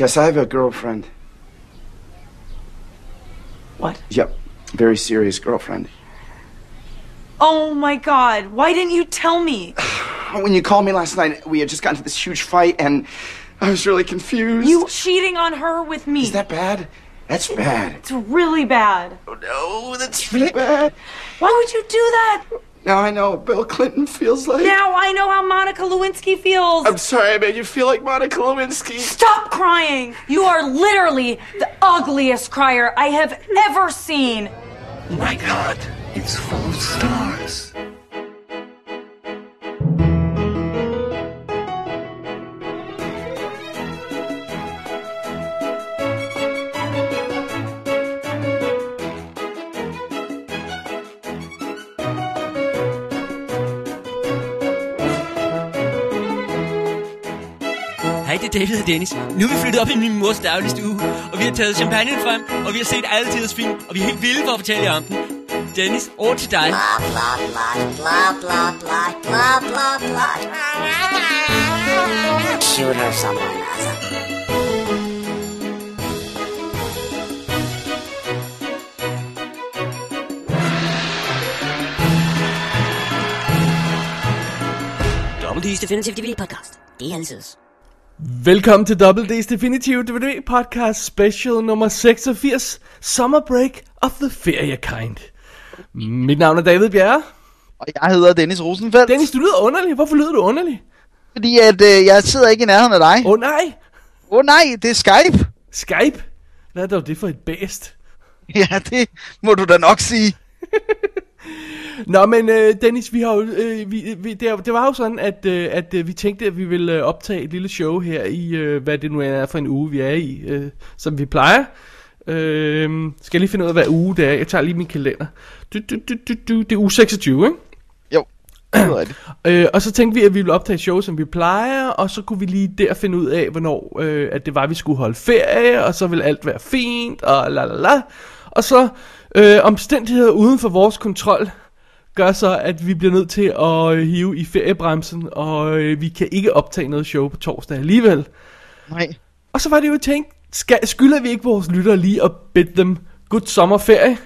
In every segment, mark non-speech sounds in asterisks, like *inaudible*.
Jess, I have a girlfriend. What? Yep, very serious girlfriend. Oh my god, why didn't you tell me? *sighs* When you called me last night, we had just gotten into this huge fight, and I was really confused. You cheating on her with me. Is that bad? That's bad. It's really bad. Oh no, that's really bad. Why would you do that? Now I know what Bill Clinton feels like. Now I know how Monica Lewinsky feels. I'm sorry I made you feel like Monica Lewinsky. Stop crying! You are literally the ugliest crier I have ever seen. My God, it's full of stars. Hej, det er David og Dennis. Nu er vi flyttet op i min mors dagligstue, og vi har taget champagne frem, og vi har set alle tiders film, og vi er helt vilde for at fortælle jer om den. Dennis, over til dig. blah blah blah blah blah blah blah blah blah. Shoot her somewhere. Double D's Definitive DVD podcast. Det er altid. Velkommen til Double D's Definitive DVD Podcast Special nummer 86 Summer Break of the Ferie Kind. Mit navn er David Bjerre. Og jeg hedder Dennis Rosenfeldt. Dennis, du lyder underlig. Hvorfor lyder du underlig? Fordi at øh, jeg sidder ikke i nærheden af dig. Åh oh, nej, Åh oh, nej, det er Skype. Skype. Hvad er dog det for et bæst? Ja, det må du da nok sige. *laughs* Nå, men øh, Dennis, vi har jo, øh, vi, vi, det, det var jo sådan, at, øh, at øh, vi tænkte, at vi ville øh, optage et lille show her i, øh, hvad det nu er for en uge, vi er i, øh, som vi plejer. Øh, skal jeg lige finde ud af, hvad uge det er? Jeg tager lige min kalender. Du, du, du, du, du, det er uge 26, ikke? Jo. *clears throat* Øh, og så tænkte vi, at vi ville optage et show, som vi plejer, og så kunne vi lige der finde ud af, hvornår øh, at det var, vi skulle holde ferie, og så ville alt være fint, og la la la. Og så øh, omstændigheder uden for vores kontrol gør så, at vi bliver nødt til at øh, hive i feriebremsen, og øh, vi kan ikke optage noget show på torsdag alligevel. Nej. Og så var det jo tænkt, skal, skylder vi ikke vores lyttere lige at bede dem god sommerferie?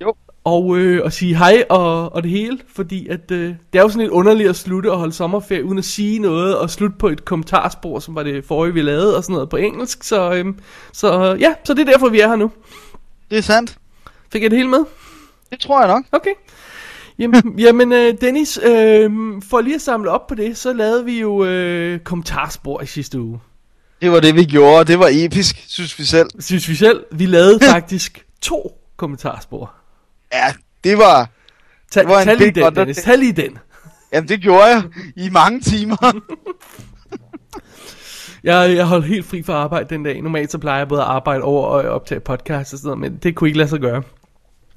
Jo. Og, øh, og sige hej og, og det hele, fordi at, øh, det er jo sådan lidt underligt at slutte og holde sommerferie uden at sige noget, og slutte på et kommentarspor, som var det forrige, vi lavede, og sådan noget på engelsk. Så, øh, så ja, så det er derfor, vi er her nu. Det er sandt. Fik jeg det hele med? Det tror jeg nok. Okay. Jamen, jamen øh, Dennis, øh, for lige at samle op på det, så lavede vi jo øh, kommentarspor i sidste uge. Det var det, vi gjorde, og det var episk, synes vi selv. Synes vi selv, vi lavede *laughs* faktisk to kommentarspor. Ja, det var... Tag, Det var en tag lige den, under- Dennis. Tag lige den. Jamen, det gjorde jeg i mange timer. *laughs* Jeg, jeg holdt helt fri for arbejde den dag. Normalt så plejer jeg både at arbejde over og optage podcast og sådan noget, men det kunne ikke lade sig gøre.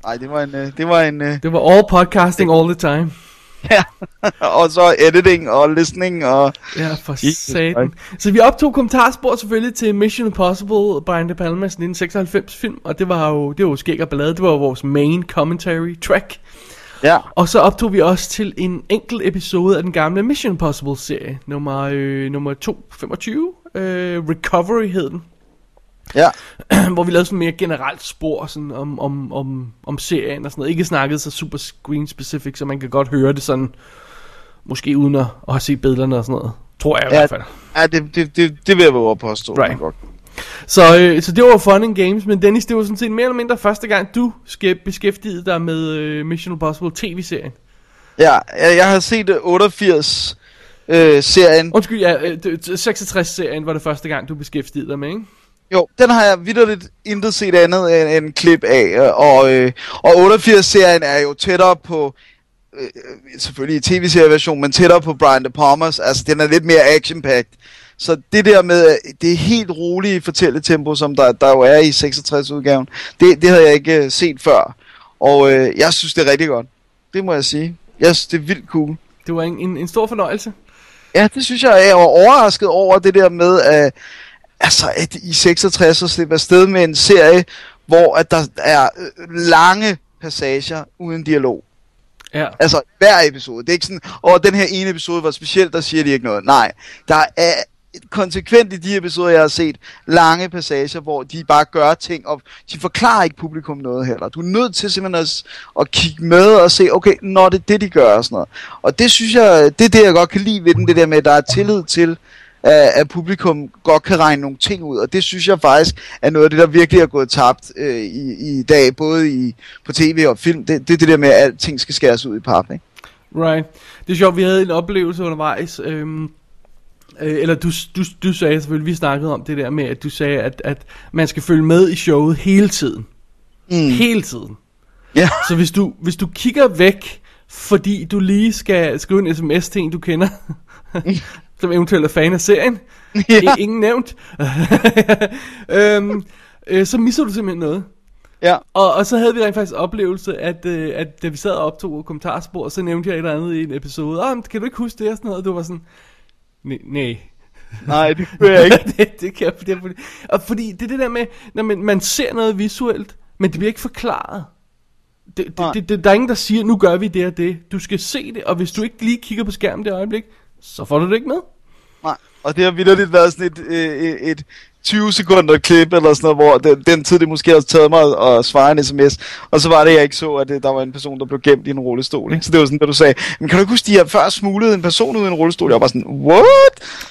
Nej, det var en... øh, Det var en øh, Det var all podcasting all the time. *laughs* ja. og så editing og listening og... Ja, for satan. Så vi optog kommentarspor selvfølgelig til Mission Impossible, Brian De Palmas 1996 film, og det var jo, det var jo skæg og ballade, det var jo vores main commentary track. Ja, Og så optog vi også til en enkelt episode af den gamle Mission Impossible serie, nummer, øh, nummer 225, øh, Recovery hed den. Ja. *clears throat* hvor vi lavede sådan mere generelt spor sådan om, om, om, om serien og sådan noget. Ikke snakket så super screen specific, så man kan godt høre det sådan, måske uden at, at have set billederne og sådan noget. Tror jeg i Ja. hvert fald. Ja, det, det, det, det vil jeg at påstå. Right. Godt. Så, øh, så det var fun and games, men Dennis, det var sådan set mere eller mindre første gang, du skal beskæftige dig med øh, Mission Impossible tv-serien. Ja, jeg, jeg har set øh, 88 øh, serien. Undskyld, ja, øh, det- 66-serien var det første gang, du beskæftigede dig med, ikke? Jo, den har jeg vidderligt intet set andet end en klip af, øh, og, øh, og 88-serien er jo tættere på, øh, øh, selvfølgelig i tv-serieversion, men tættere på Brian De Palmas, altså den er lidt mere action-packed. Så det der med, øh, det er helt rolige fortælletempo, som der, der jo er i 66-udgaven, det, det havde jeg ikke øh, set før, og øh, jeg synes det er rigtig godt. Det må jeg sige. Jeg synes det er vildt cool. Det var en, en, en stor fornøjelse. Ja, det synes jeg, jeg var overrasket over det der med, at, altså, at i 66 så slipper afsted med en serie, hvor at der er øh, lange passager uden dialog. Ja. Altså hver episode. Det er ikke sådan, åh, den her ene episode var speciel, der siger de ikke noget. Nej, der er konsekvent i de episoder, jeg har set, lange passager, hvor de bare gør ting, og de forklarer ikke publikum noget heller. Du er nødt til simpelthen at, at kigge med og se, okay, når det er det, de gør og sådan noget. Og det synes jeg, det er det, jeg godt kan lide ved den, det der med, at der er tillid til, at, at publikum godt kan regne nogle ting ud, og det synes jeg faktisk er noget af det, der virkelig er gået tabt øh, i, i dag, både i, på tv og film. Det, det er det der med, at alting skal skæres ud i pap, ikke? Right. Det er sjovt, vi havde en oplevelse undervejs. Øhm, øh, eller du, du, du sagde selvfølgelig, vi snakkede om det der med, at du sagde, at, at man skal følge med i showet hele tiden. Mm. Hele tiden. Ja. Så hvis du, hvis du kigger væk, fordi du lige skal skrive en sms til en, du kender, *laughs* som eventuelt er fan af serien, *laughs* Ja. I- ingen nævnt, *laughs* øhm, øh, så misser du simpelthen noget. Ja. Og, og så havde vi rent faktisk oplevelse, at, øh, at da vi sad og optog kommentarspor, så nævnte jeg et eller andet i en episode. Ah, men kan du ikke huske det og sådan noget? Og du var sådan, "Nej, nej. Det gør jeg ikke. *laughs* det, det kan jeg, det er og fordi det er det der med, når man, man ser noget visuelt, men det bliver ikke forklaret. Det, det, det, det, der er ingen, der siger, nu gør vi det og det. Du skal se det, og hvis du ikke lige kigger på skærmen det øjeblik, så får du det ikke med. Nej. Og det har vildt været sådan et, øh, et, et 20 sekunder klip eller sådan noget, hvor den, den tid det måske har taget mig at, svare en sms, og så var det, jeg ikke så, at det, der var en person, der blev gemt i en rullestol. Ikke? Så det var sådan, da du sagde, men kan du ikke huske, de har før smuglet en person ud i en rullestol? Jeg var sådan, what?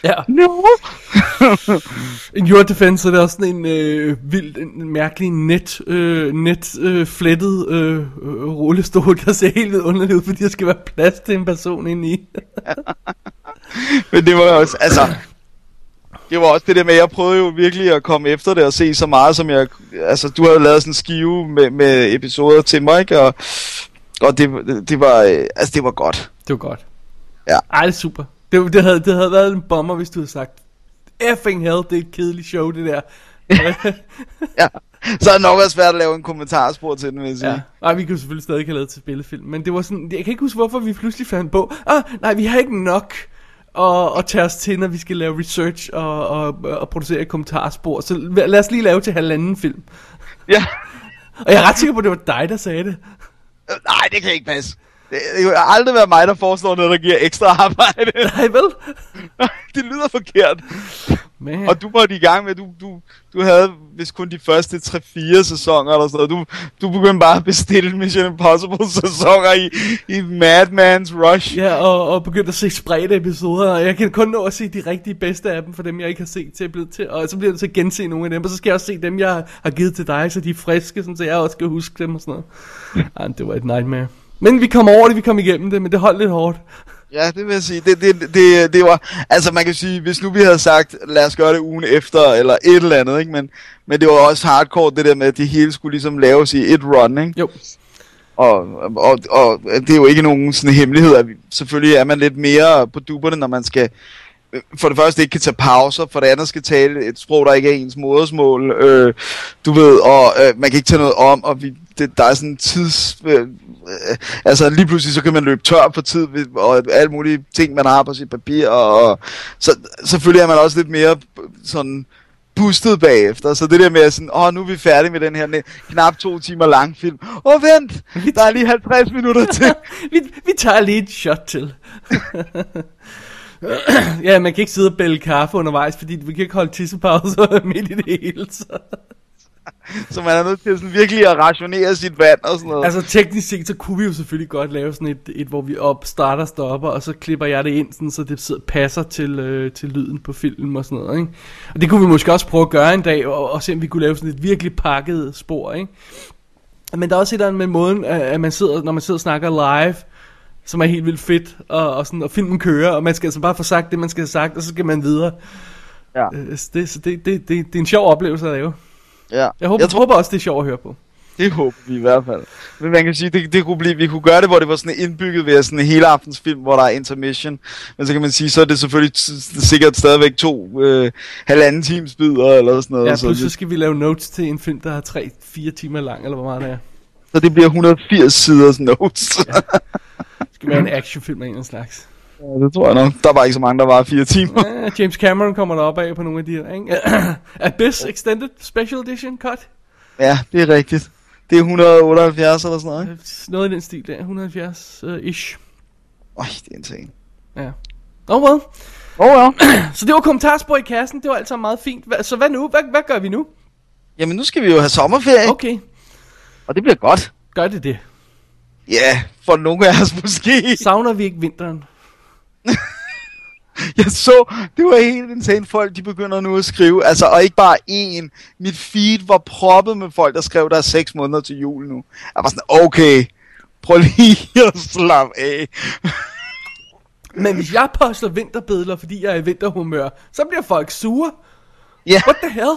Ja. No. *laughs* En your defense, så er det også sådan en øh, vild, en mærkelig net, øh, net øh, flettet øh, øh, rullestol, der ser helt underligt ud, fordi der skal være plads til en person inde i. *laughs* *laughs* *laughs* Men det var også, altså... Det var også det der med, at jeg prøvede jo virkelig at komme efter det og se så meget, som jeg... Altså, du havde lavet sådan en skive med, med episoder til mig, ikke? Og, og det, det, var... øh, Altså, det var godt. Det var godt. Ja. Ej, det er super. Det, det, havde, det havde været en bomber, hvis du havde sagt, effing hell, det er et kedeligt show, det der. *laughs* Ja. Så har det nok været svært at lave en kommentarspor til den, vil jeg sige. ja. Nej, vi kunne selvfølgelig stadig have lavet til spillefilm, men det var sådan, jeg kan ikke huske, hvorfor vi pludselig fandt på, ah, nej, vi har ikke nok at, at tage os til, når vi skal lave research og, og, og producere et kommentarspor, så lad os lige lave til halvanden film. ja. Og jeg er ret sikker på, at det var dig, der sagde det. Øh, Nej, det kan ikke passe. Det, det aldrig være mig, der foreslår noget, der giver ekstra arbejde. *laughs* Nej, vel? *laughs* det lyder forkert. Man. Og du var i gang med, du, du, du havde vist kun de første 3-4 sæsoner eller sådan noget. Du, du begyndte bare at bestille Mission Impossible sæsoner i, i Madman's Rush. Ja, og, og begyndt at se spredte episoder, og jeg kan kun nå at se de rigtige bedste af dem, for dem jeg ikke har set til at blive til, og så bliver jeg til at gense nogle af dem, og så skal jeg også se dem, jeg har givet til dig, så de er friske, sådan, så jeg også skal huske dem og sådan noget. *laughs* Ej, det var et nightmare. Men vi kom over det, vi kom igennem det, men det holdt lidt hårdt. Ja, det vil jeg sige. Det, det, det, det var, altså man kan sige, hvis nu vi havde sagt, lad os gøre det ugen efter, eller et eller andet, ikke? Men, men det var også hardcore, det der med, at det hele skulle ligesom laves i et run, ikke? Jo. Og, og, og det er jo ikke nogen sådan hemmelighed, at vi, selvfølgelig er man lidt mere på duberne, når man skal for det første ikke kan tage pauser, for det andet skal tale et sprog, der ikke er ens modersmål, øh, du ved, og øh, man kan ikke tage noget om, og vi, det, der er sådan en tids... Øh, øh, altså lige pludselig så kan man løbe tør for tid, og alle mulige ting, man har på sit papir, og, og så selvfølgelig er man også lidt mere sådan boostet bagefter, så det der med at sådan, åh, nu er vi færdige med den her knap to timer lang film. Åh, vent, der er lige 50 minutter til. *laughs* vi, vi tager lige et shot til. *laughs* *clears throat* ja, man kan ikke sidde og bælge kaffe undervejs, fordi vi kan ikke holde tissepauser *laughs* midt i det hele. Så. *laughs* Så man er nødt til sådan virkelig at rationere sit vand og sådan noget. Altså teknisk set, så kunne vi jo selvfølgelig godt lave sådan et, et hvor vi op, starter, stopper, og så klipper jeg det ind, sådan, så det sidder, passer til, øh, til lyden på filmen og sådan noget. Ikke? Og det kunne vi måske også prøve at gøre en dag, og, og se om vi kunne lave sådan et virkelig pakket spor. Ikke? Men der er også et eller andet med måden, at man sidder, når man sidder og snakker live, som er helt vildt fedt, og, og, sådan, og filmen kører, og man skal altså bare få sagt det, man skal have sagt, og så skal man videre. Ja. Øh, så det, så det, det, det, det er en sjov oplevelse at lave. ja. Jeg håber, jeg tror, håber også, det er sjovt at høre på. Det håber vi i hvert fald. Men man kan sige, det, det kunne blive, vi kunne gøre det, hvor det var sådan indbygget ved sådan en hele aftens film, hvor der er intermission. Men så kan man sige, så er det selvfølgelig sikkert stadigvæk to øh, halvanden times bidder eller sådan noget. Ja, så, plus så skal vi lave notes til en film, der er 3-4 timer lang, eller hvor meget det er. så det bliver 180 siders notes. Ja. Skal være en actionfilm af en eller slags. det tror jeg nok. Der var ikke så mange, der var fire timer. Ja, James Cameron kommer der op af på nogle af de her, ikke? *coughs* Abyss Extended Special Edition cut. Ja, det er rigtigt. Det er 178 eller sådan noget, ikke? Noget i den stil der, 170-ish. Øj, det er en ting. Ja. Oh well. Oh, ja. *coughs* Så det var kommentarspor i kassen, det var altså meget fint. Så hvad nu? Hvad, hvad gør vi nu? Jamen, nu skal vi jo have sommerferie. Okay, og det bliver godt. gør det det. Ja, for nogle af os måske. Savner vi ikke vinteren? *laughs* Jeg så, det var helt insane folk, de begynder nu at skrive, altså, og ikke bare én. Mit feed var proppet med folk, der skrev, der er seks måneder til jul nu. Jeg var sådan, okay, prøv lige *laughs* at slappe af. Men hvis jeg poster vinterbilleder, fordi jeg er i vinterhumør, så bliver folk sure. Ja, What the hell?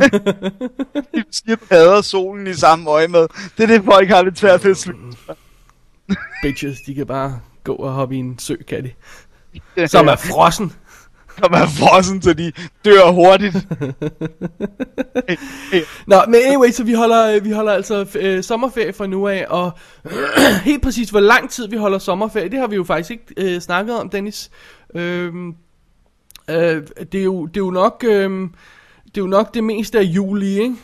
*laughs* de siger, hader solen i samme øje med. Det er det, folk har lidt svært ved at slutte. Bitches, de kan bare gå og hoppe i en sø, kan de. *laughs* Som er frossen. Som er frossen, så de dør hurtigt. *laughs* Nå, men anyway, så vi holder, øh, vi holder altså øh, sommerferie fra nu af, og *clears throat* helt præcis hvor lang tid vi holder sommerferie, det har vi jo faktisk ikke øh, snakket om, Dennis. Øhm, øh, det, er jo, det er jo nok, øh, det er jo nok det meste af juli, ikke?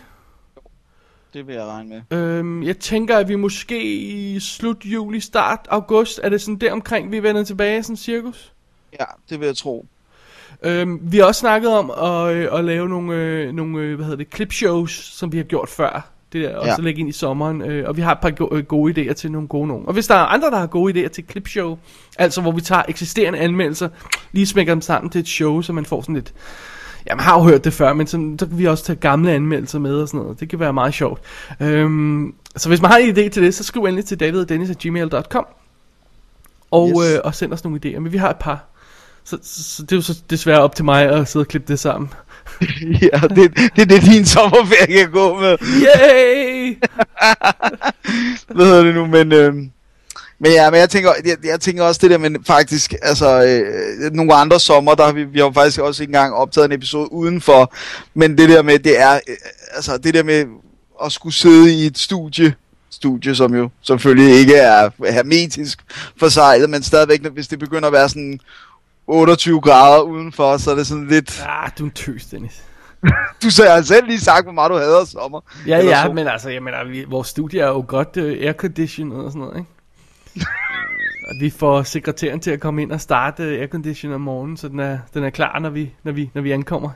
Det vil jeg regne med. Øhm, jeg tænker, at vi måske i slut juli, start august, er det sådan der omkring, vi vender tilbage, sådan cirkus? Ja, det vil jeg tro. Øhm, vi har også snakket om at, øh, at lave nogle, øh, nogle øh, hvad hedder det, clipshows, som vi har gjort før. Det der, også Ja. at lægge ind i sommeren. Øh, og vi har et par go- øh, gode idéer til nogle gode nogen. Og hvis der er andre, der har gode idéer til clipshow, altså hvor vi tager eksisterende anmeldelser, lige smækker dem sammen til et show, så man får sådan lidt... Ja, man har jo hørt det før, men så, så kan vi også tage gamle anmeldelser med og sådan noget. Det kan være meget sjovt. Øhm, så hvis man har en idé til det, så skriv endelig til daviddennis.gmail.com og, Yes. øh, og send os nogle idéer. Men vi har et par. Så, så, så det er jo så desværre op til mig at sidde og klippe det sammen. *laughs* ja, det, det er det, din sommerferie kan gå med. Yay! *laughs* Hvad hedder det nu, men... øhm, men ja, men jeg tænker, jeg, jeg tænker også det der, men faktisk, altså, øh, nogle andre sommer, der har vi, vi har faktisk også ikke engang optaget en episode udenfor, men det der med, det er, øh, altså, det der med at skulle sidde i et studie, studie, som jo selvfølgelig ikke er hermetisk forsejlet, men stadigvæk, når- hvis det begynder at være sådan 28 grader udenfor, så er det sådan lidt... Ah, du er en tøs, Dennis. *laughs* Du så har selv lige sagt, hvor meget du hader sommer. Ja, ja, så- men altså, jeg mener, vi, vores studie er jo godt uh, airconditioned og sådan noget, ikke? Og vi får sekretæren til at komme ind og starte aircondition om morgenen, så den er, den er klar, når vi, når, vi, når vi ankommer.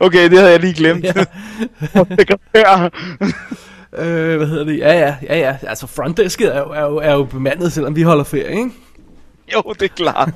Okay, det havde jeg lige glemt. Ja. *laughs* Ja. Øh, hvad hedder det? Ja, ja, ja, ja. Altså, frontdesket er jo, er, jo, er jo bemandet, selvom vi holder ferie, ikke? jo, det er klart.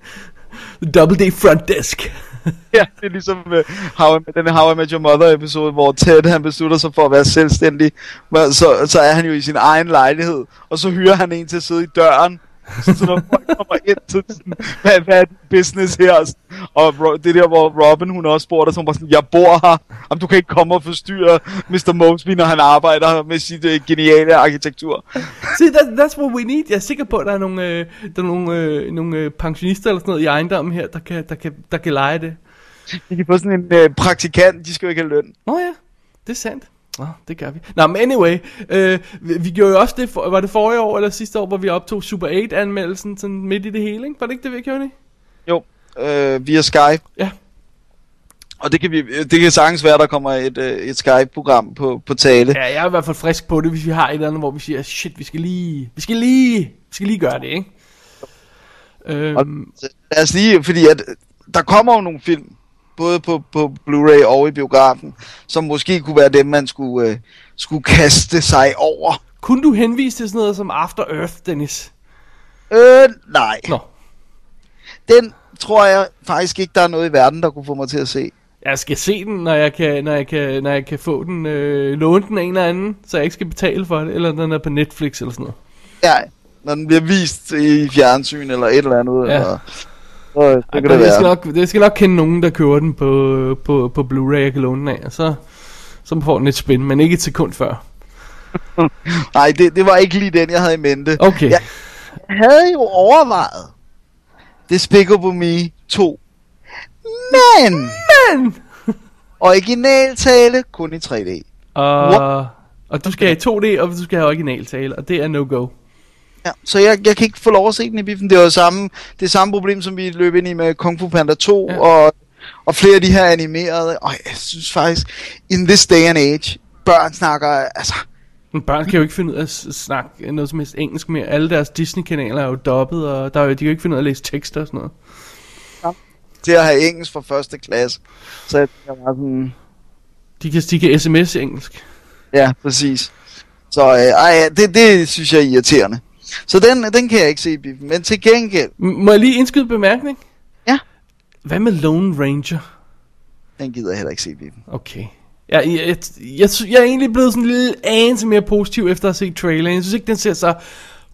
*laughs* Double D front desk. *laughs* Ja, det er ligesom uh, How I, den How I Met Your Mother episode, hvor Ted han beslutter sig for at være selvstændig. Men så, så er han jo i sin egen lejlighed, og så hyrer han en til at sidde i døren. Så, når folk kommer ind, det sådan, hvad, hvad er din business her? Og Ro- det der, hvor Robin hun også spurgte, så hun var sådan, jeg bor her, om du kan ikke komme og forstyrre Mr. Mosby, når han arbejder med sit uh, geniale arkitektur. See, that, that's what we need. Jeg er sikker på, at der er nogle, øh, der er nogle, øh, nogle øh, pensionister eller sådan noget i ejendommen her, der kan, der kan, der kan lege det. De kan få sådan en uh, praktikant, de skal jo ikke have løn. Nå ja, det er sandt. Nå, det gør vi. Nå, men anyway, øh, vi, vi gjorde jo også det, for, var det forrige år eller sidste år, hvor vi optog Super 8-anmeldelsen sådan midt i det hele, ikke? Var det ikke det, vi gjorde det? Jo, øh, via Skype. Ja. Og det kan, vi, det kan sagtens være, der kommer et, øh, et Skype-program på, på tale. Ja, jeg er i hvert fald frisk på det, hvis vi har et eller andet, hvor vi siger, shit, vi skal lige, vi skal lige, vi skal lige gøre det, ikke? Øhm, Så Lad os lige, fordi at, øh, der kommer jo nogle film, både på, på Blu-ray og i biografen, som måske kunne være dem, man skulle, øh, skulle kaste sig over. kunne du henvise til sådan noget som After Earth, Dennis? Øh, nej. Nå, Den tror jeg faktisk ikke, der er noget i verden, der kunne få mig til at se. jeg skal se den, når jeg kan, når jeg kan, når jeg kan få den, øh, låne den af en eller anden, så jeg ikke skal betale for det, eller den er på Netflix eller sådan noget. Ja, når den bliver vist i fjernsyn eller et eller andet. Ja. Eller, så, Ej, kan det jeg, skal nok, jeg skal nok kende nogen, der køber den på, på, på Blu-ray, jeg kan låne den af, så, så får den et spin, men ikke et sekund før. *laughs* Nej, det, det var ikke lige den, jeg havde i mente. Okay. Jeg havde jo overvejet Despicable Me 2. Men! Men! *laughs* Originaltale kun i 3D. Og, og du skal have 2D, og du skal have originaltale, og det er no-go. Ja, så jeg, jeg kan ikke få lov at se den i biffen. Det var samme, det samme problem, som vi løb ind i med Kung Fu Panda 2, Ja. ja. og, og flere af de her animerede. Og jeg synes faktisk, in this day and age, børn snakker, altså, Men børn kan jo ikke finde ud af at snakke noget som helst engelsk mere. Alle deres Disney-kanaler er jo dobbet, og der er jo, de kan jo ikke finde ud af at læse tekster og sådan noget. til at have engelsk fra første klasse. Så jeg tænker bare sådan, De kan, de kan sms engelsk. ja, præcis. Så øh, ej, det, det synes jeg er irriterende. Så den, den kan jeg ikke se i biffen. Men til gengæld, M- må jeg lige indskyde en bemærkning? Ja. Hvad med Lone Ranger? den gider jeg heller ikke se i biffen. Okay. Jeg, jeg, jeg, jeg, jeg er egentlig blevet sådan en lille anelse mere positiv efter at have set traileren. Jeg synes ikke, den ser så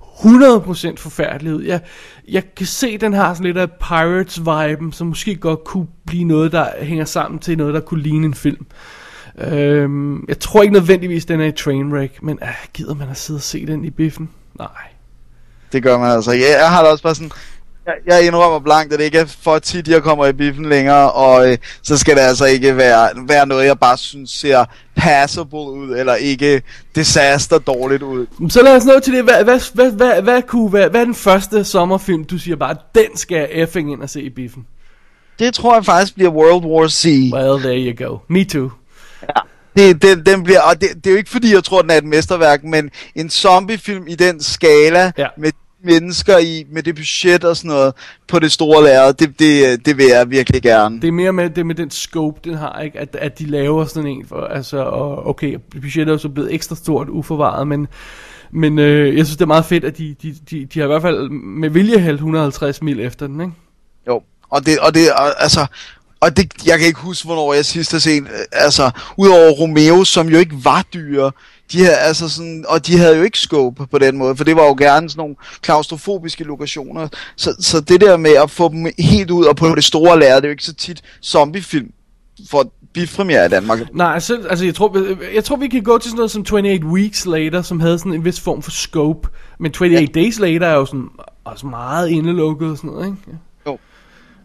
100% forfærdelig ud. Jeg, jeg kan se, at den har sådan lidt af Pirates-viben, som måske godt kunne blive noget, der hænger sammen til noget, der kunne ligne en film. Øhm, jeg tror ikke nødvendigvis, den er i Trainwreck, men øh, gider man at sidde og se den i biffen? Nej. Det gør man altså. Jeg, jeg har da også bare sådan... Jeg, jeg indrømmer blankt, at det ikke er for tit, jeg kommer i biffen længere, og øh, så skal det altså ikke være, være noget, jeg bare synes ser passable ud, eller ikke disaster dårligt ud. Så lad os nå til det. Hvad, hvad, hvad, hvad, hvad, kunne være, hvad er den første sommerfilm, du siger bare, den skal jeg effing ind og se i biffen? Det tror jeg faktisk bliver World War Z. Well, there you go. Me too. Det, den, den bliver, og det, det er jo ikke fordi, jeg tror, den er et mesterværk, men en zombiefilm i den skala, Ja. med mennesker i, med det budget og sådan noget, på det store lærred, det, det, det vil jeg virkelig gerne. Det er mere med, det med den scope, den har, ikke? At, at de laver sådan en, for, altså, og okay, budgettet er jo så blevet ekstra stort, uforvaret, men, men øh, jeg synes, det er meget fedt, at de, de, de, de har i hvert fald med vilje hældt 150 mil efter den, ikke? Jo, og det, og det, og, altså, og det, jeg kan ikke huske, hvornår jeg sidst har set, øh, altså, udover Romeo, som jo ikke var dyre, de havde, altså sådan, og de havde jo ikke scope på den måde, for det var jo gerne sådan nogle klaustrofobiske lokationer, så, så det der med at få dem helt ud og på det store lærred, det er jo ikke så tit zombiefilm for bifremiere i Danmark. Nej, selv, altså jeg tror, jeg tror, vi kan gå til sådan noget som 28 Weeks Later, som havde sådan en vis form for scope, men 28 ja. Days Later er jo sådan, også meget indelukket og sådan noget, ikke? Jo.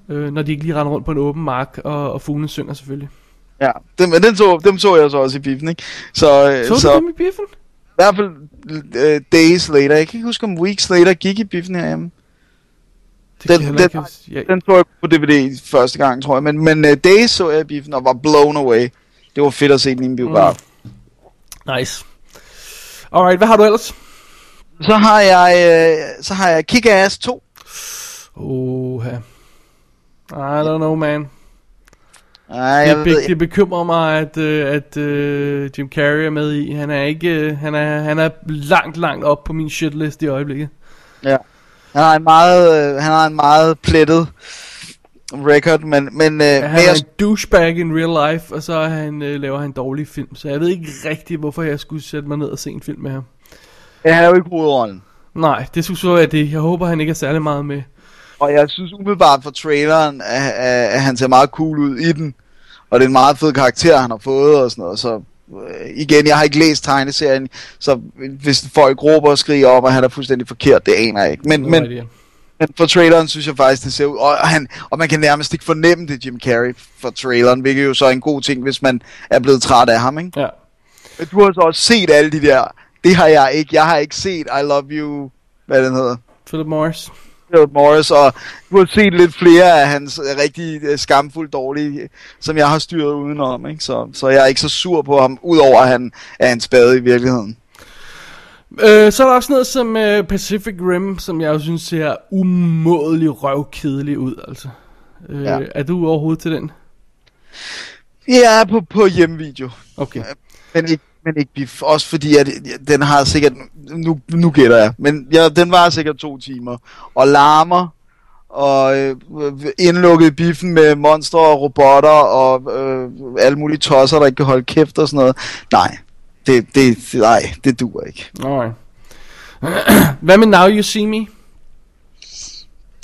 Øh, når de ikke lige render rundt på en åben mark, og, og fuglene synger selvfølgelig. Ja, den, men den så, dem så jeg så også i biffen, ikke? Så, øh, Så, så... du dem i biffen? i hvert fald uh, Days Later, jeg kan ikke huske, om Weeks Later gik i biffen herhjemme. Det Den- den- ikke- jeg, Den så jeg på DVD første gang, tror jeg. Men, men uh, Days så jeg i biffen og var blown away. Det var fedt at se den i en biograf. Mm. Nice. Alright, hvad har du ellers? Så har jeg, øh, så har jeg Kick-Ass 2. Oha. I don't know, man. Nej, jeg Det, ved, det bekymrer mig, at, øh, at øh, Jim Carrey er med i. Han er ikke, øh, han er, han er langt, langt op på min shitlist i øjeblikket. ja. Han har en meget, øh, han har en meget plettet record, men, men, øh, Ja, han er en douchebag in real life, og så er han, øh, laver han dårlige film. Så jeg ved ikke rigtigt, hvorfor jeg skulle sætte mig ned og se en film med ham. jeg har jo ikke hovedrollen. Nej, det skulle så være det. Jeg håber, han ikke er særlig meget med. Og jeg synes umiddelbart for traileren, at, at, at han ser meget cool ud i den. Og det er en meget fed karakter, han har fået og sådan noget. Så øh, igen, jeg har ikke læst tegneserien, så hvis folk råber og skriger op, og han er fuldstændig forkert, det aner jeg ikke. Men, No men, idea. men for traileren synes jeg faktisk, det ser ud. Og, han, og man kan nærmest ikke fornemme det, Jim Carrey, for traileren, hvilket jo så er en god ting, hvis man er blevet træt af ham, ikke? Ja. Du har så også set alle de der. Det har jeg ikke. Jeg har ikke set I Love You, hvad den hedder. Philip Morris. Philip Morris, og du har set lidt flere af hans rigtig øh, skamfuldt dårlige, som jeg har styret udenom, ikke? Så, så jeg er ikke så sur på ham, udover at han er en spade i virkeligheden. Øh, så er der også noget som øh, Pacific Rim, som jeg jo synes ser umådelig røvkedelig ud, altså. Øh, Ja. Er du overhovedet til den? Jeg er på, på hjemmevideo, Okay. men ikke, men ikke bif. Også fordi, at den har sikkert, nu, nu gætter jeg, men ja, den var sikkert to timer, og larmer, og øh, indlukket biffen med monstre og robotter, og øh, alle mulige tosser, der ikke kan holde kæft og sådan noget. Nej, det, det, nej, det duer ikke. Alright. Hvad med Now You See Me?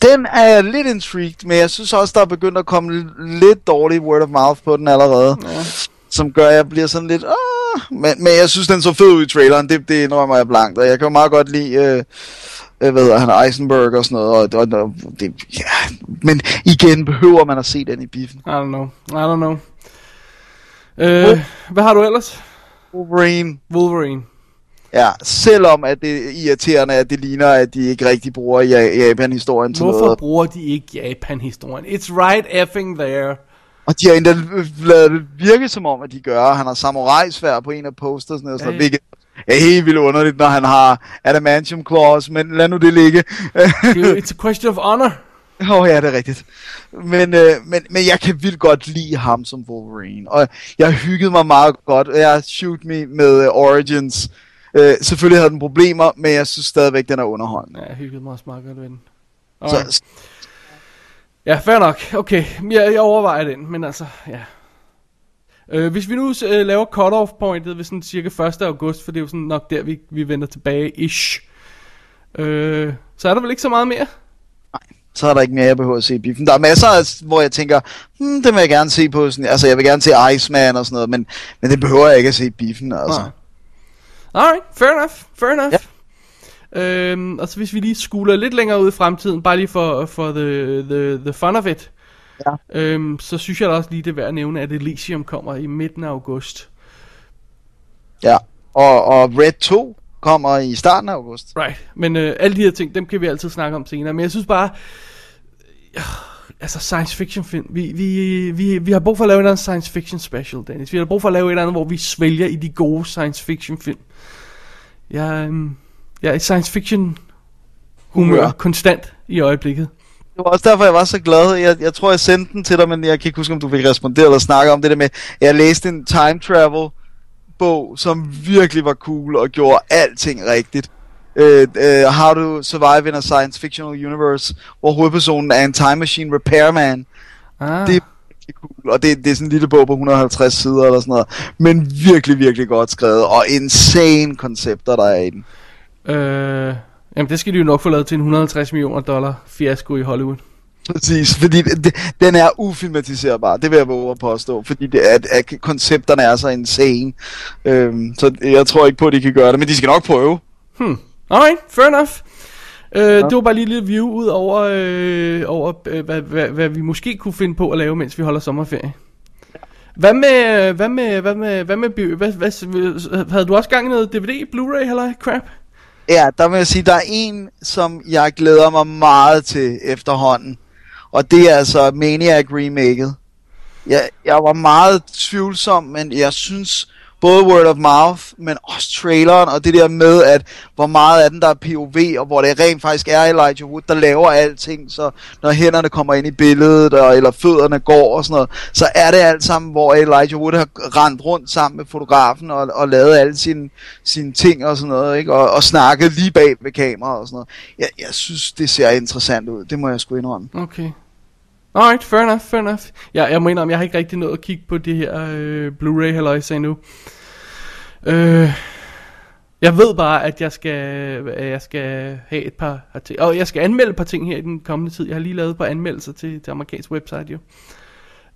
Den er jeg lidt intrigued med. Jeg synes også, der er begyndt at komme lidt dårlig word of mouth på den allerede. Ja. Som gør, at jeg bliver sådan lidt... Åh! Men, men jeg synes, den så fed ud i traileren. Det, det indrømmer jeg blankt. Og jeg kan jo meget godt lide... Øh, øh, hvad hedder han? Eisenberg og sådan noget. Og, og, og, det, ja. Men igen, behøver man at se den i biffen. I don't know. I don't know. Øh, hvad har du ellers? Wolverine. Wolverine. Ja, selvom at det er irriterende, at det ligner, at de ikke rigtig bruger ja- Japan-historien til Hvorfor noget. bruger de ikke Japan-historien? It's right effing there. Og de har endda lavet det virke som om, at de gør. Han har samurai-svær på en af postersne og sådan noget, hvilket er helt vildt underligt, når han har adamantium claws, men lad nu det ligge. It's a question of honor. *laughs* Åh oh, ja, det er rigtigt. Men, øh, men, men jeg kan vildt godt lide ham som Wolverine, og jeg hyggede mig meget godt. Jeg shoot me med uh, Origins. Øh, selvfølgelig havde den problemer, men jeg synes stadigvæk, den er underholdende. Ja, jeg hyggede mig også meget godt ved den. Så, Alright. Ja, fair nok. Okay, jeg, jeg overvejer den, men altså, ja. Øh, hvis vi nu øh, laver cut-off pointet ved sådan cirka 1. august, for det er jo sådan nok der, vi, vi vender tilbage, ish. Øh, så er der vel ikke så meget mere? så er der ikke mere, jeg behøver at se i biffen. Der er masser, af- hvor jeg tænker, hmm, det vil jeg gerne se på. Sådan, altså, jeg vil gerne se Iceman og sådan noget, men, men det behøver jeg ikke at se i biffen. Altså. Nej. Alright, fair enough, fair enough. Ja. Øhm, og så hvis vi lige skuler lidt længere ud i fremtiden, bare lige for, for the, the, the fun of it, Ja. øhm, så synes jeg da også lige, det er værd at nævne, at Elysium kommer i midten af august. Ja. Og, og Red 2 kommer i starten af august. Right, men øh, alle de her ting, dem kan vi altid snakke om senere. Men jeg synes bare, øh, altså science fiction film, vi, vi, vi, vi har brug for at lave et eller andet science fiction special, Dennis. Vi har brug for at lave et eller andet, hvor vi svælger i de gode science fiction film. Jeg, øh, jeg er i science fiction humør Humør. konstant i øjeblikket. Det var også derfor, jeg var så glad. Jeg, jeg tror, jeg sendte den til dig, men jeg kan ikke huske, om du fik responderet eller snakket om det der med, jeg læste en time travel bog, som virkelig var cool og gjorde alting rigtigt. Uh, uh, How to Survive in a Science Fictional Universe, hvor hovedpersonen er en time machine repairman. Ah, Det er cool, og det, det er sådan en lille bog på 150 sider eller sådan noget. Men virkelig, virkelig godt skrevet, og insane koncepter, der er i den. Øh, jamen det skal de jo nok få lavet til en 150 millioner dollar fiasko i Hollywood. Præcis, fordi det, det, den er ufilmatiserbar, det vil jeg våge at påstå, fordi det er, at koncepterne er så insane. Øhm, så jeg tror ikke på, at de kan gøre det, men de skal nok prøve. Alright, fair enough. Øh, ja. Det var bare lige lille view ud over, øh, over øh, hvad, hvad, hvad vi måske kunne finde på at lave, mens vi holder sommerferie. Hvad med, hvad med, hvad med, hvad med, hvad, hvad, havde du også gang i noget DVD, Blu-ray eller crap? Ja, der vil jeg sige, der er en, som jeg glæder mig meget til efterhånden, og det er altså Maniac Remaket. Jeg, jeg var meget tvivlsom, men jeg synes både word of mouth, men også traileren, og det der med, at hvor meget af den der er POV, og hvor det rent faktisk er Elijah Wood, der laver alting, så når hænderne kommer ind i billedet, og, eller fødderne går og sådan noget, så er det alt sammen, hvor Elijah Wood har rendt rundt sammen med fotografen, og, og lavet alle sine, sine ting og sådan noget, ikke? Og, og snakket lige bag ved kameraet og sådan noget. Jeg, jeg synes, det ser interessant ud, det må jeg sgu indrømme. Okay. Alright, fair enough, fair enough. Ja, jeg mener, om jeg har ikke rigtig nået at kigge på det her øh, Blu-ray halløjse endnu. Øh, jeg ved bare, at jeg skal, at jeg skal have et par artik- Og jeg skal anmelde et par ting her i den kommende tid. Jeg har lige lavet et par anmeldelser til, til amerikansk website jo.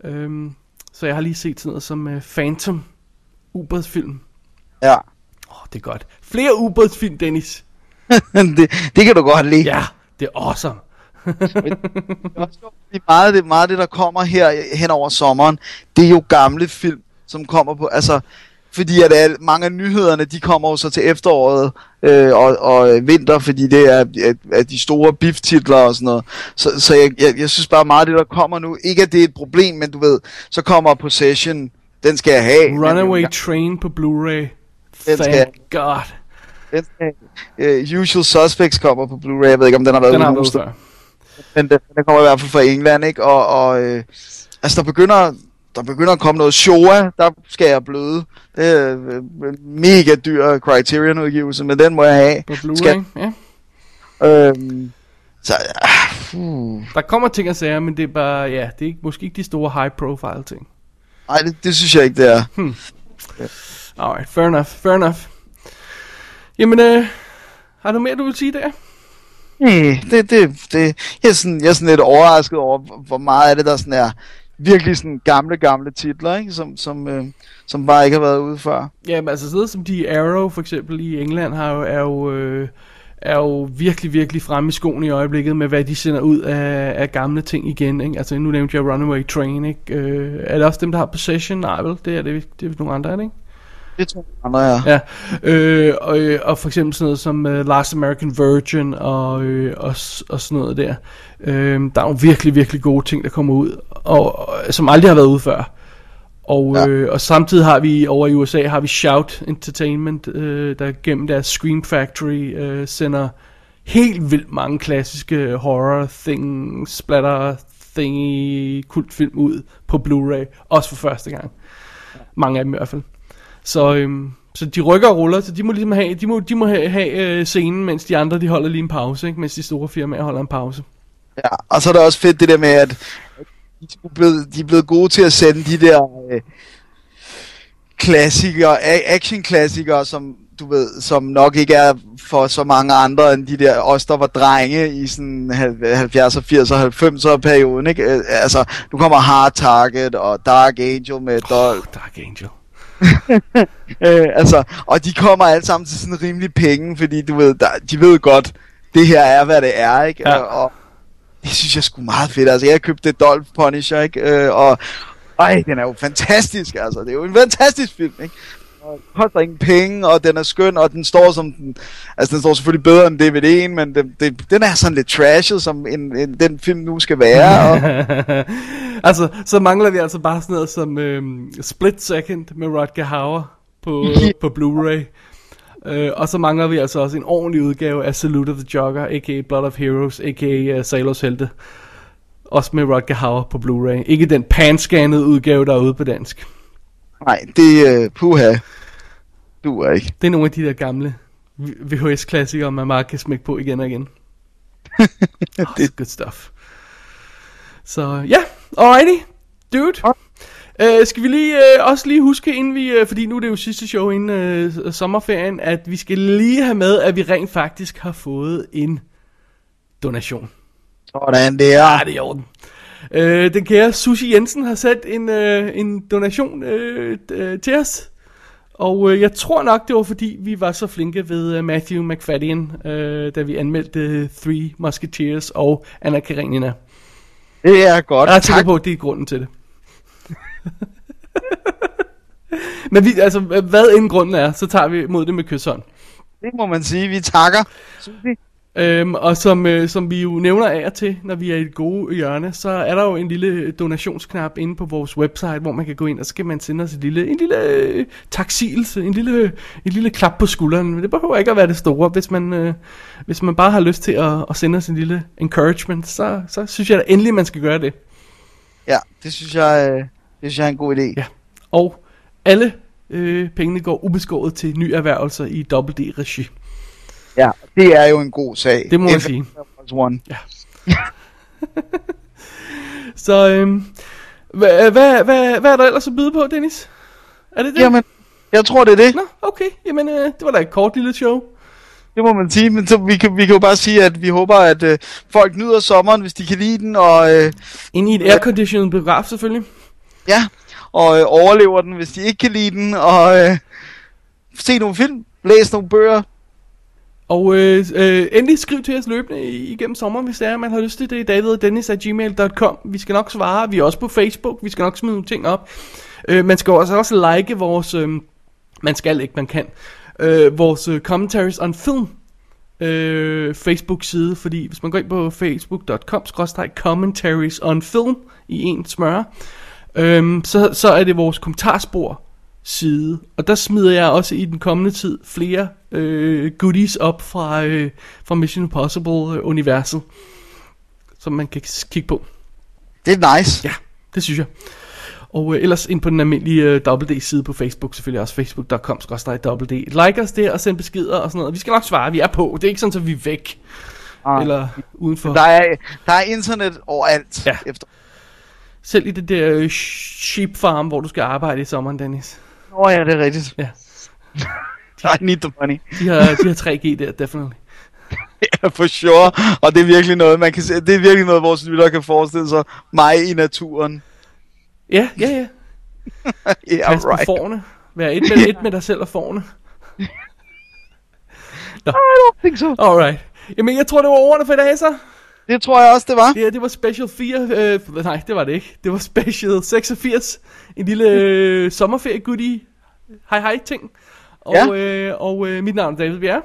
Øhm, så jeg har lige set sådan noget som uh, Phantom, ubådsfilm. Ja. Åh, oh, det er godt. Flere ubådsfilm, Dennis. *laughs* det, det kan du godt lide. Ja, det er awesome. Det meget, det, meget det, der kommer her hen over sommeren, det er jo gamle film, som kommer på, altså, fordi at alle, mange af nyhederne, de kommer jo så til efteråret øh, og, og øh, vinter, fordi det er, er, er de store biftitler og sådan noget. Så, så jeg, jeg, jeg synes bare meget det, der kommer nu, ikke at det er et problem, men du ved, så kommer Possession, den skal jeg have. Runaway Train på Blu-ray. Den skal- Thank God. Den øh, Usual Suspects kommer på Blu-ray, jeg ved ikke, om den har været Den har ude før. Men den, den kommer i hvert fald fra England, ikke? Og, og øh, altså, der begynder, der begynder at komme noget Showa, der skal jeg bløde. Det er øh, mega dyr Criterion-udgivelse, men den må jeg have. På Blu-ray, Skal- ja. Øhm, så, uh, Der kommer ting og sager, men det er bare, ja, det er ikke, måske ikke de store high profile ting. nej, det, det synes jeg ikke, det er. Alright, fair enough, fair enough. Jamen, øh, har du mere, du vil sige der? Nej, det, det, det, jeg, er sådan, jeg er sådan lidt overrasket over, hvor- meget af det, der sådan er virkelig sådan gamle, gamle titler, ikke? Som, som, øh, som bare ikke har været ude før. Jamen, altså sådan noget som de Arrow for eksempel i England har jo, er jo, øh, er jo virkelig, virkelig fremme i skoen i øjeblikket med, hvad de sender ud af, af gamle ting igen, ikke? Altså, nu nævnte jeg Runaway Train, ikke? Øh, er det også dem, der har Possession? Nej, vel? Det er det, det er nogle andre, er det ikke? Det tror jeg, andre er. Ja, øh, og, øh, og for eksempel sådan noget som uh, Last American Virgin og, øh, og, og sådan noget der. Øh, der er nogle virkelig, virkelig gode ting, der kommer ud, og, og som aldrig har været ude før. Og, Ja. øh, og samtidig har vi over i USA har vi Shout Entertainment, øh, der gennem deres Scream Factory øh, sender helt vildt mange klassiske horror thing, splatter thingy kultfilm ud på Blu-ray, også for første gang. Mange af dem i hvert fald. Så, øhm, så de rykker og ruller, så de må ligesom have, de må, de må have, have øh, scenen, mens de andre de holder lige en pause, ikke? mens de store firmaer holder en pause. Ja, og så er det også fedt det der med, at de er blevet, de er blevet gode til at sende de der øh, klassikere, action-klassikere, som du ved, som nok ikke er for så mange andre end de der os, der var drenge i sådan hal- 70'er, 80'er, 90'er perioden, ikke? Øh, Altså, nu kommer Hard Target og Dark Angel med Dolph. Dark Angel. *laughs* Øh, altså, og de kommer alle sammen til sådan rimelig penge, fordi du ved, der, de ved godt, det her er, hvad det er, ikke? Ja. Og, og det synes jeg sgu meget fedt. Altså, jeg købte Dolph Punisher, ikke? Øh, og ej, den er jo fantastisk, altså. Det er jo en fantastisk film, ikke? Og den koster ingen penge, og den er skøn, og den står som den... Altså, den står selvfølgelig bedre end DVD'en, men den, det, den er sådan lidt trashet, som en, en, den film nu skal være. Og, *laughs* altså, så mangler vi altså bare sådan noget som øhm, Split Second med Rodger Hauer på, *laughs* på Blu-ray. Øh, og så mangler vi altså også en ordentlig udgave af Salute of the Jogger, a.k.a. Blood of Heroes, a.k.a. Uh, Sailors Helte. Også med Rodger Hauer på Blu-ray. Ikke den panscannede udgave, der er ude på dansk. nej, det er... Uh, puha. Du er ikke. Det er nogle af de der gamle VHS-klassikere, man bare kan smække på igen og igen. *laughs* oh, det... Good stuff. Så ja, alrighty, dude. Uh, skal vi lige uh, også lige huske, inden vi, uh, fordi nu er det jo sidste show inden uh, sommerferien, at vi skal lige have med, at vi rent faktisk har fået en donation. Sådan der. Ah, det er i orden. Øh, den kære Sushi Jensen har sendt en, øh, en donation øh, øh, til os. Og øh, jeg tror nok, det var fordi, vi var så flinke ved øh, Matthew McFadden, øh, da vi anmeldte Three Musketeers og Anna Karenina. Det er godt. Jeg er sikker Tak. på, at det er grunden til det. *laughs* Men vi, altså, hvad end grunden er, så tager vi mod det med kysshånd. Det må man sige. Vi takker. Susie. Øhm, og som, øh, som vi jo nævner af og til, når vi er i et gode hjørne, så er der jo en lille donationsknap inde på vores website, hvor man kan gå ind, og så kan man sende os et lille, en lille øh, taksigelse, en lille, en lille klap på skulderen. Men det behøver ikke at være det store. Hvis man, øh, hvis man bare har lyst til at, at sende os en lille encouragement, så, så synes jeg da endelig, man skal gøre det. Ja, det synes jeg, øh, det synes jeg er en god idé. Ja. Og alle øh, pengene går ubeskåret til nye erhvervelser i WD-regi. Ja, det er jo en god sag. Det må man sige. One. *laughs* Så øhm, hvad, hvad, hvad, hvad er der ellers at byde på, Dennis? Er det det? Jamen, jeg tror det er det. Nå, okay. Jamen, øh, det var da et kort lille show. Det må man sige, men så vi, kan, vi kan jo bare sige, at vi håber, at øh, folk nyder sommeren, hvis de kan lide den, og, øh, Ind i et airconditioned biograf, selvfølgelig. ja, og øh, overlever den, hvis de ikke kan lide den, og øh, se nogle film, læs nogle bøger. Og øh, øh, endelig skriv til os løbende igennem sommeren, hvis det er, man har lyst til det. daviddennis.gmail.com Vi skal nok svare. Vi er også på Facebook. Vi skal nok smide nogle ting op. Øh, man skal også, også like vores... Øh, man skal ikke, man kan. Øh, vores øh, commentaries on film øh, Facebook-side, fordi hvis man går ind på facebook.com commentaries on film i en smør, øh, så, så er det vores kommentarspor side, og der smider jeg også i den kommende tid flere øh, goodies op fra, øh, fra Mission Impossible-universet, som man kan kigge på. Det er nice. Ja, det synes jeg. Og øh, ellers ind på den almindelige øh, WD-side på Facebook, selvfølgelig også facebook.com WD. Like os der og send beskeder og sådan noget. Vi skal nok svare, vi er på. Det er ikke sådan, at vi er væk. Ah. Eller udenfor. Der er, der er internet overalt. Ja. Efter. Selv i det der øh, sheep farm, hvor du skal arbejde i sommeren, Dennis. Nå ja, det er rigtigt. Ja. *laughs* I need the money. De har, de har 3G der, definitely. *laughs* Ja, for sure. Og det er virkelig noget, man kan se, det er virkelig noget, vores lyttere kan forestille sig. Mig i naturen. Ja, ja, ja. *laughs* Yeah, Pas right. forne. Vær et med, et med dig selv og forne. I don't think so. Alright. Jamen, jeg tror, det var ordene for i dag, så. Det tror jeg også, det var. Det det var special 4, øh, nej, det var det ikke. Det var special 86. En lille øh, sommerferie goodie. Hej hej ting. Og, Ja. øh, og øh, mit navn er David Bjerre.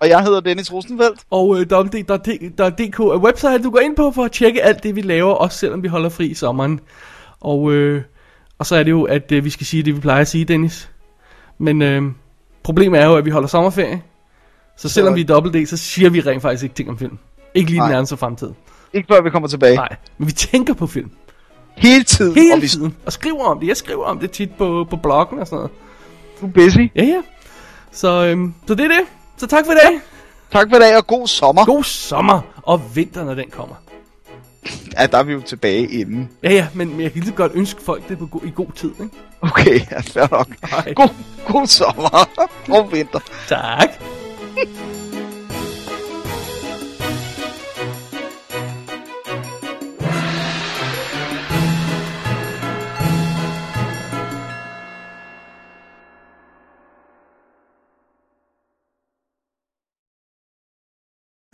Og jeg hedder Dennis Rosenfeldt. Og øh, www.dk er website, du går ind på for at tjekke alt det, vi laver, også selvom vi holder fri i sommeren. Og, øh, og så er det jo, at øh, vi skal sige det, vi plejer at sige, Dennis. Men øh, problemet er jo, at vi holder sommerferie. Så selvom vi er dobbelt D, så siger vi rent faktisk ikke ting om film. Ikke lige i den Nej. nærmeste fremtid. Ikke før vi kommer tilbage. Nej, men vi tænker på film. Hele tiden. Hele og vi tiden. Og skriver om det. Jeg skriver om det tit på, på bloggen og sådan noget. er busy. Ja, ja. Så, øhm, så det er det. Så tak for i dag. Tak for i dag, og god sommer. God sommer og vinter, når den kommer. Ja, der er vi jo tilbage inden. Ja, ja, men jeg kan lige godt ønske folk det på go- i god tid, ikke? Okay, *laughs* ja, fair nok. God, god sommer. God vinter. Tak. *laughs*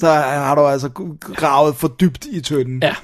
Så har du altså gravet for dybt i tønden. Ja.